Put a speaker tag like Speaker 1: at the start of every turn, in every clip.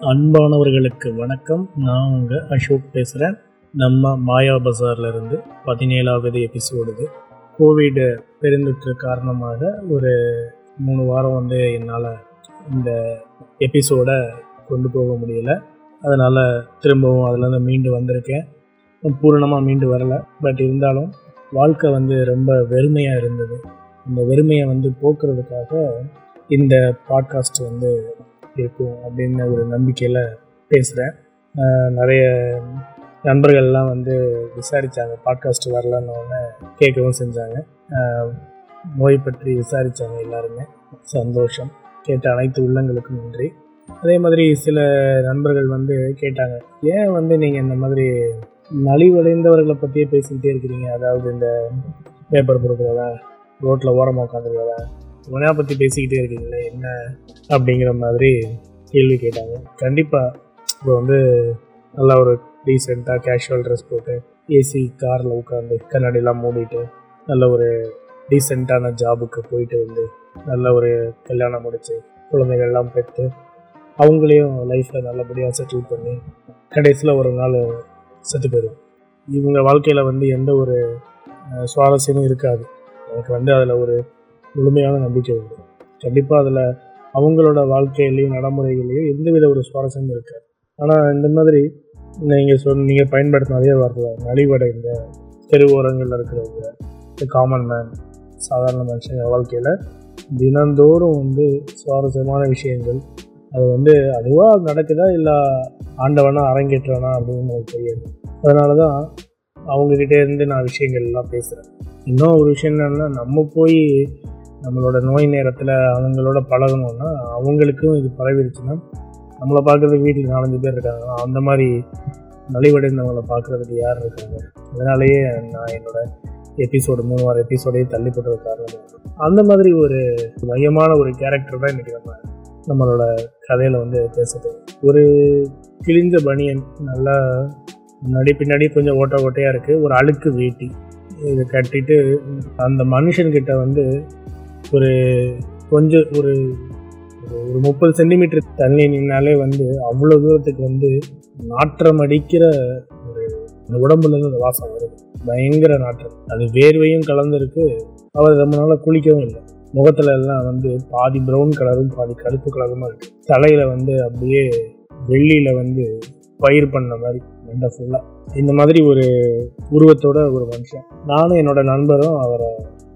Speaker 1: அன்பானவர்களுக்கு வணக்கம். நான் உங்கள் அசோக் பேசுகிறேன் நம்ம மாயா பஜார்லேருந்து பதினேழாவது எபிசோடு கோவிடு பெருந்தொற்று காரணமாக ஒரு மூணு வாரம் வந்து என்னால் இந்த எபிசோடை கொண்டு போக முடியல. அதனால் திரும்பவும் அதுலேருந்து மீண்டு வந்திருக்கேன். பூரணமாக மீண்டு வரலை. பட் இருந்தாலும் வாழ்க்கை வந்து ரொம்ப வெறுமையாக இருந்தது. இந்த வெறுமையை வந்து போக்குறதுக்காக இந்த பாட்காஸ்ட் வந்து இருக்கும் அப்படின்னு ஒரு நம்பிக்கையில் பேசுகிறேன் நிறைய நண்பர்கள்லாம் வந்து விசாரித்தாங்க பாட்காஸ்ட் வரலன்னு கேட்கவும் செஞ்சாங்க. நோய் பற்றி விசாரித்தாங்க எல்லாருமே சந்தோஷம். கேட்ட அனைத்து உள்ளங்களுக்கும் நன்றி. அதே மாதிரி சில நண்பர்கள் வந்து கேட்டாங்க ஏன் வந்து நீங்கள் இந்த மாதிரி நலிவடைந்தவர்களை பற்றியே பேசிக்கிட்டே இருக்கிறீங்க? அதாவது இந்த பேப்பர் பொறுக்கிறதா ரோட்டில் ஓரமாக உட்காந்துருக்கிறதா இவனையா பற்றி பேசிக்கிட்டே இருக்கீங்களே என்ன அப்படிங்கிற மாதிரி கேள்வி கேட்டாங்க. கண்டிப்பாக இப்போ வந்து நல்லா ஒரு டீசெண்டாக கேஷுவல் ட்ரெஸ் போட்டு ஏசி காரில் உட்காந்து கண்ணாடிலாம் மூடிட்டு நல்ல ஒரு டீசெண்டான ஜாபுக்கு போயிட்டு வந்து நல்ல ஒரு கல்யாணம் முடித்து குழந்தைகள்லாம் பெற்று அவங்களையும் லைஃப்பில் நல்லபடியாக செட்டில் பண்ணி கடைசியில் ஒரு நாள் செத்து போயிடும் இவங்க வாழ்க்கையில் வந்து எந்த ஒரு சுவாரஸ்யமும் இருக்காது. எனக்கு வந்து அதில் ஒரு முழுமையான நம்பிக்கை உண்டு. கண்டிப்பாக அதில் அவங்களோட வாழ்க்கையிலையும் நடைமுறைகளையும் எந்தவித ஒரு சுவாரஸ்யமும் இருக்காது. ஆனால் இந்த மாதிரி நீங்கள் சொல் நீங்கள் பயன்படுத்தின அதே வார்த்தை தான். நலிவடைந்த தெருவோரங்களில் இருக்கிறவங்க இந்த காமன் மேன் சாதாரண மனுஷங்க வாழ்க்கையில் தினந்தோறும் வந்து சுவாரஸ்யமான விஷயங்கள். அது வந்து அதுவாக நடக்குதா இல்லை ஆண்டவனா அரங்கேற்றவனா அப்படின்னு எனக்கு தெரியாது. அதனால தான் அவங்கக்கிட்டே இருந்து நான் விஷயங்கள் எல்லாம் பேசுகிறேன் இன்னும் ஒரு விஷயம் என்னென்னா நம்ம போய் நம்மளோட நோய் நேரத்தில் அவங்களோட பழகணும்னா அவங்களுக்கும் இது பரவிடுச்சுன்னா நம்மளை பார்க்குறதுக்கு வீட்டில் நாலஞ்சு பேர் இருக்காங்க. அந்த மாதிரி நலிவடைந்தவங்களை பார்க்குறதுக்கு யார் இருக்காங்க? அதனாலேயே நான் என்னோடய எபிசோடு மூணு வார எபிசோடையே தள்ளி போட்டது காரணம் அந்த மாதிரி ஒரு மையமான ஒரு கேரக்டர் தான் இன்றைக்கி நம்ம நம்மளோட கதையில் வந்து பேசுது ஒரு கிழிஞ்ச பனியன் நல்லா முன்னாடி பின்னாடி கொஞ்சம் ஓட்ட ஓட்டையாக இருக்குது ஒரு அழுக்கு வேட்டி இதை கட்டிட்டு அந்த மனுஷன்கிட்ட வந்து ஒரு கொஞ்சம் ஒரு ஒரு- முப்பது சென்டிமீட்டர் தண்ணி நின்னாலே வந்து அவ்வளோ தூரத்துக்கு வந்து நாற்றம் அடிக்கிற ஒரு அந்த உடம்புலேருந்து அந்த வாசம் வருது. பயங்கர நாற்றம். அது வேர்வையும் கலந்துருக்கு. அவர் ரொம்ப நாளாக குளிக்கவும் இல்லை. முகத்துல எல்லாம் வந்து பாதி ப்ரௌன் கலரும் பாதி கருப்பு கலருமா இருக்கு. தலையில வந்து அப்படியே வெள்ளியில வந்து பயிர் பண்ண மாதிரி ரெண்ட இந்த மாதிரி ஒரு உருவத்தோட ஒரு மனுஷன். நானும் என்னோட நண்பரும் அவரை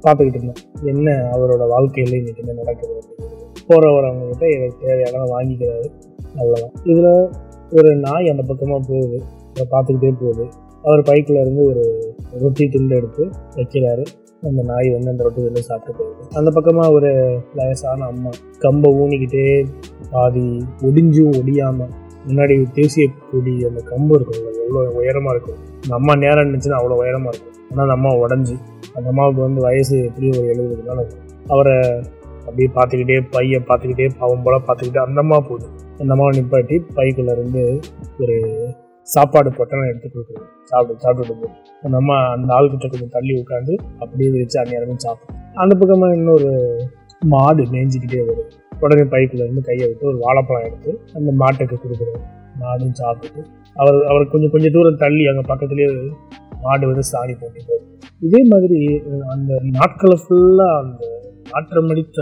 Speaker 1: பார்த்துக்கிட்டு இருந்தோம். என்ன அவரோட வாழ்க்கையில் இன்னைக்கு என்ன நடக்குது அப்படிங்கிறது. எனக்கு தேவையான வாங்கிக்கிறாரு. அவ்வளோதான் இதில் ஒரு நாய் அந்த பக்கமாக போகுது. அதை பார்த்துக்கிட்டே போகுது. அவர் பைக்கில் இருந்து ஒரு ரொட்டி துண்டு எடுத்து வைக்கிறாரு. அந்த நாய் வந்து அந்த ரொட்டி துண்டு சாப்பிட்டு போகுது அந்த பக்கமாக ஒரு வயசான அம்மா. கம்பை ஊனிக்கிட்டே பாதி ஒடிஞ்சும் ஒடியாமல் முன்னாடி தேசிய கொடி அந்த கம்பு இருக்கும் எவ்வளோ உயரமாக இருக்கும்? நம்ம அம்மா நேரம் இருந்துச்சுன்னா அவ்வளோ உயரமாக இருக்கும். ஆனால் அந்த அம்மா உடஞ்சி அந்த அம்மாவுக்கு வந்து வயசு எப்படியும் ஒரு எழுபதுக்கு மேலே இருக்கும் அவரை அப்படியே பார்த்துக்கிட்டே பையை பார்த்துக்கிட்டே பாவம் போல பார்த்துக்கிட்டே அந்த அம்மா போகுது அந்த அம்மாவை நிப்பாட்டி பைக்குள்ளேருந்து ஒரு சாப்பாடு பொட்டலம் எடுத்து கொடுக்குறேன் சாப்பிட்டு சாப்பிட்டுட்டு போகுது அந்த அம்மா அந்த ஆள்கிட்ட கொஞ்சம் தள்ளி உட்காந்து அப்படியே வச்சு அந்நேரமே சாப்பிடும். அந்த பக்கமாக இன்னொரு மாடு மேய்ஞ்சிக்கிட்டே வருது. உடனே பைக்குள்ள இருந்து கையை விட்டு ஒரு வாழைப்பழம் எடுத்து அந்த மாட்டுக்கு கொடுக்குறாரு மாடும் சாப்பிட்டுட்டு அவர் அவர் கொஞ்சம் கொஞ்சம் தூரம் தள்ளி அங்கே பக்கத்துலேயே மாடு வந்து சாணி போட்டு இதே மாதிரி அந்த நாட்களை ஃபுல்லாக அந்த நாற்றமடித்த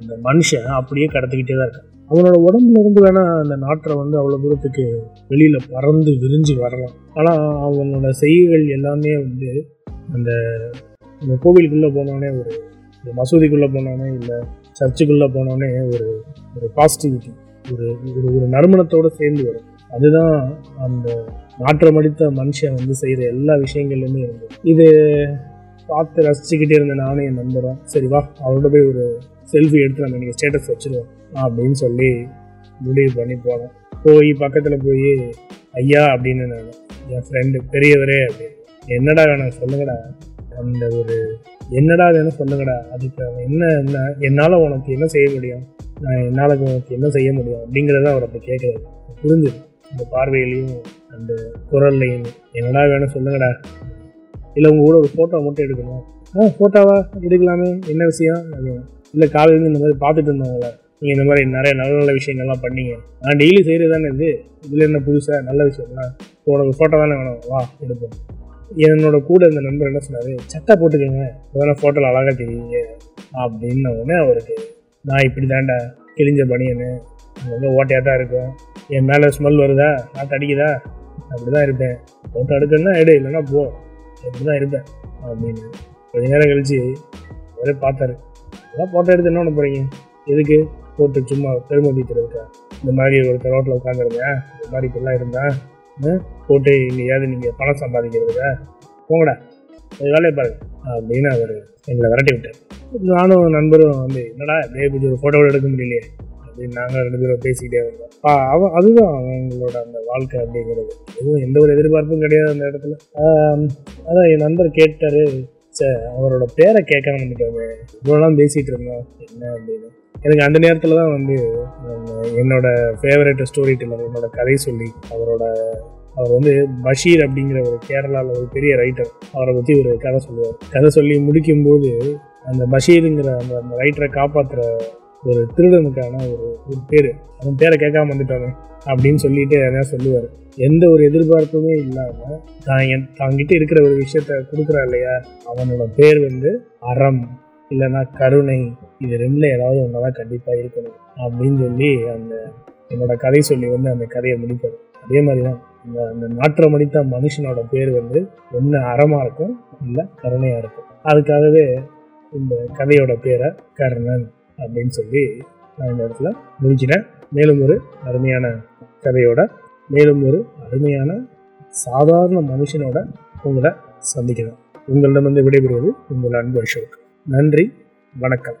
Speaker 1: அந்த மனுஷன் அப்படியே கடத்திக்கிட்டே தான் இருக்கான். அவனோட உடம்புல இருந்து வேணா அந்த நாற்றம் வந்து அவ்வளோ தூரத்துக்கு வெளியில பறந்து விரிஞ்சு வரலாம். ஆனால் அவனோட செய்கைகள் எல்லாமே வந்து அந்த கோவிலுக்குள்ளே போனோடனே ஒரு ஒரு மசூதிக்குள்ளே போனோடனே இல்லை சர்ச்சுக்குள்ளே போனோடனே ஒரு ஒரு பாசிட்டிவிட்டி ஒரு ஒரு ஒரு நறுமணத்தோடு சேர்ந்து வரும். அதுதான் அந்த நாற்றமடித்த மனுஷன் வந்து செய்கிற எல்லா விஷயங்கள்லையுமே இருந்தது. இது பார்த்து ரசிச்சுக்கிட்டே இருந்த நானும் என் நண்பரும் சரி வா அவரோட போய் ஒரு செல்ஃபி எடுத்து நம்ம நீங்கள் ஸ்டேட்டஸ் வச்சுருவோம் அப்படின்னு சொல்லி முடிவு பண்ணி போனோம். போய் பக்கத்தில் போய் ஐயா அப்படின்னு நான் என் ஃப்ரெண்டு பெரியவரே அப்படின்னு. என்னடா வேணாம் சொல்லுங்கடா. அந்த ஒரு என்னடா வேணும் சொல்லுங்கடா? அதுக்கு அவன் என்ன என்ன என்னால் உனக்கு என்ன செய்ய முடியும்? நான் என்னால் உனக்கு என்ன செய்ய முடியும்? அப்படிங்கிறத அவர் அப்படி கேட்குறாரு. புரிஞ்சுது. அந்த பார்வையிலையும் அந்த குரல்லையும் என்னடா வேணும் சொல்லுங்கடா? இல்லை உங்கள் கூட ஒரு ஃபோட்டோ மட்டும் எடுக்கணும். ஆ ஃபோட்டோவா எடுக்கலாமே? என்ன விஷயம்? அது இல்லை காலையிலேருந்து இந்த மாதிரி பார்த்துட்டு இருந்தவங்கள நீங்கள் இந்த மாதிரி நிறைய நல்ல நல்ல விஷயங்கள்லாம் பண்ணீங்க. நான் டெய்லி செய்கிறது தானே இது? இதில் என்ன புதுசாக நல்ல விஷயம்லாம் உனக்கு ஃபோட்டோ தானே வேணும். வா எடுப்போம். என்னோட கூட இருந்த நண்பர் என்ன சொன்னார் சட்டை போட்டுக்கோங்க அதெல்லாம் ஃபோட்டோவில் அழகாக தெரியுங்க அப்படின்ன உடனே அவருக்கு நான் இப்படி தாண்டா கிழிஞ்ச பனியன்னு அங்கே ஓட்டையாக தான் இருக்கும் என் மேலே ஸ்மெல் வருதா நான் அடிக்குதா அப்படி தான் இருப்பேன் ஃபோட்டோ எடுக்கணும்னா எடு இல்லைன்னா போ அப்படி தான் இருப்பேன் அப்படின்னு கொஞ்ச நேரம் கழித்து அவரே பார்த்தாரு அதான் ஃபோட்டோ எடுத்து என்ன பண்ண போகிறீங்க எதுக்கு? போட்டு சும்மா பெருமதிக்கிறதுக்கா இந்த மாதிரி ஒருத்தர் ரோட்டில் உட்காந்துருந்தேன் இந்த மாதிரி இப்படிலாம் இருந்தேன் போட்டு எங்கேயாவது நீங்கள் பணம் சம்பாதிக்கிறதுக்கா போங்கடா. அது வேலையை பாருங்க அப்படின்னு அவர் எங்களை விரட்டி விட்டார். நானும் நண்பரும் வந்து என்னடா அப்படியே கொஞ்சம் ஒரு ஃபோட்டோ எடுக்க முடியலையே. அப்படின்னு நாங்கள் ரெண்டு பேரும் பேசிக்கிட்டே இருந்தோம். ஆ, அவன் அதுதான் அவங்களோட அந்த வாழ்க்கை அப்படிங்கிறது. எதுவும் எந்த ஒரு எதிர்பார்ப்பும் கிடையாது அந்த இடத்துல. அதான் என் நண்பர் கேட்டாரு. சே அவரோட பேரை கேட்காம வந்துட்டோமே இவ்வளோலாம் பேசிகிட்டு இருந்தோம். என்ன அப்படின்னு. எனக்கு அந்த நேரத்தில் தான் வந்து என்னோட ஃபேவரட் ஸ்டோரி டெல்லர் என்னோட கதை சொல்லி அவரோட அவர் வந்து பஷீர் அப்படிங்கிற ஒரு கேரளாவில் ஒரு பெரிய ரைட்டர் அவரை பற்றி ஒரு கதை சொல்லுவார். கதை சொல்லி முடிக்கும்போது அந்த பஷீருங்கிற அந்த அந்த ரைட்டரை காப்பாற்றுற ஒரு திருடனுக்கான ஒரு ஒரு பேர் அவன் பேரை கேட்காம வந்துட்டானே அப்படின்னு சொல்லிட்டு என்ன சொல்லுவார். எந்த ஒரு எதிர்பார்ப்புமே இல்லாமல் தான் என் தாங்கிட்ட இருக்கிற ஒரு விஷயத்த கொடுக்குறா இல்லையா அவனோட பேர் வந்து அறம். இல்லைன்னா கருணை இது ரெண்டில் ஏதாவது ஒன்று தான் கண்டிப்பாக இருக்கணும் அப்படின்னு சொல்லி அந்த என்னோட கதை சொல்லி வந்து அந்த கதையை முடிப்பார் அதே மாதிரி தான் இந்த அந்த நாற்றமடித்த மனுஷனோட பேர் வந்து ஒன்று அறமாக இருக்கும் இல்லை கருணையாக இருக்கும். அதுக்காகவே இந்த கதையோட பேரை கர்ணன் அப்படின்னு சொல்லி நான் இந்த இடத்துல முடிக்கிறேன். மேலும் ஒரு அருமையான கதையோட மேலும் ஒரு அருமையான சாதாரண மனுஷனோட உங்களை சந்திக்கிறேன். உங்களிடம் வந்து விடைபெறுவது உங்கள் அன்பு அசோக். நன்றி வணக்கம்.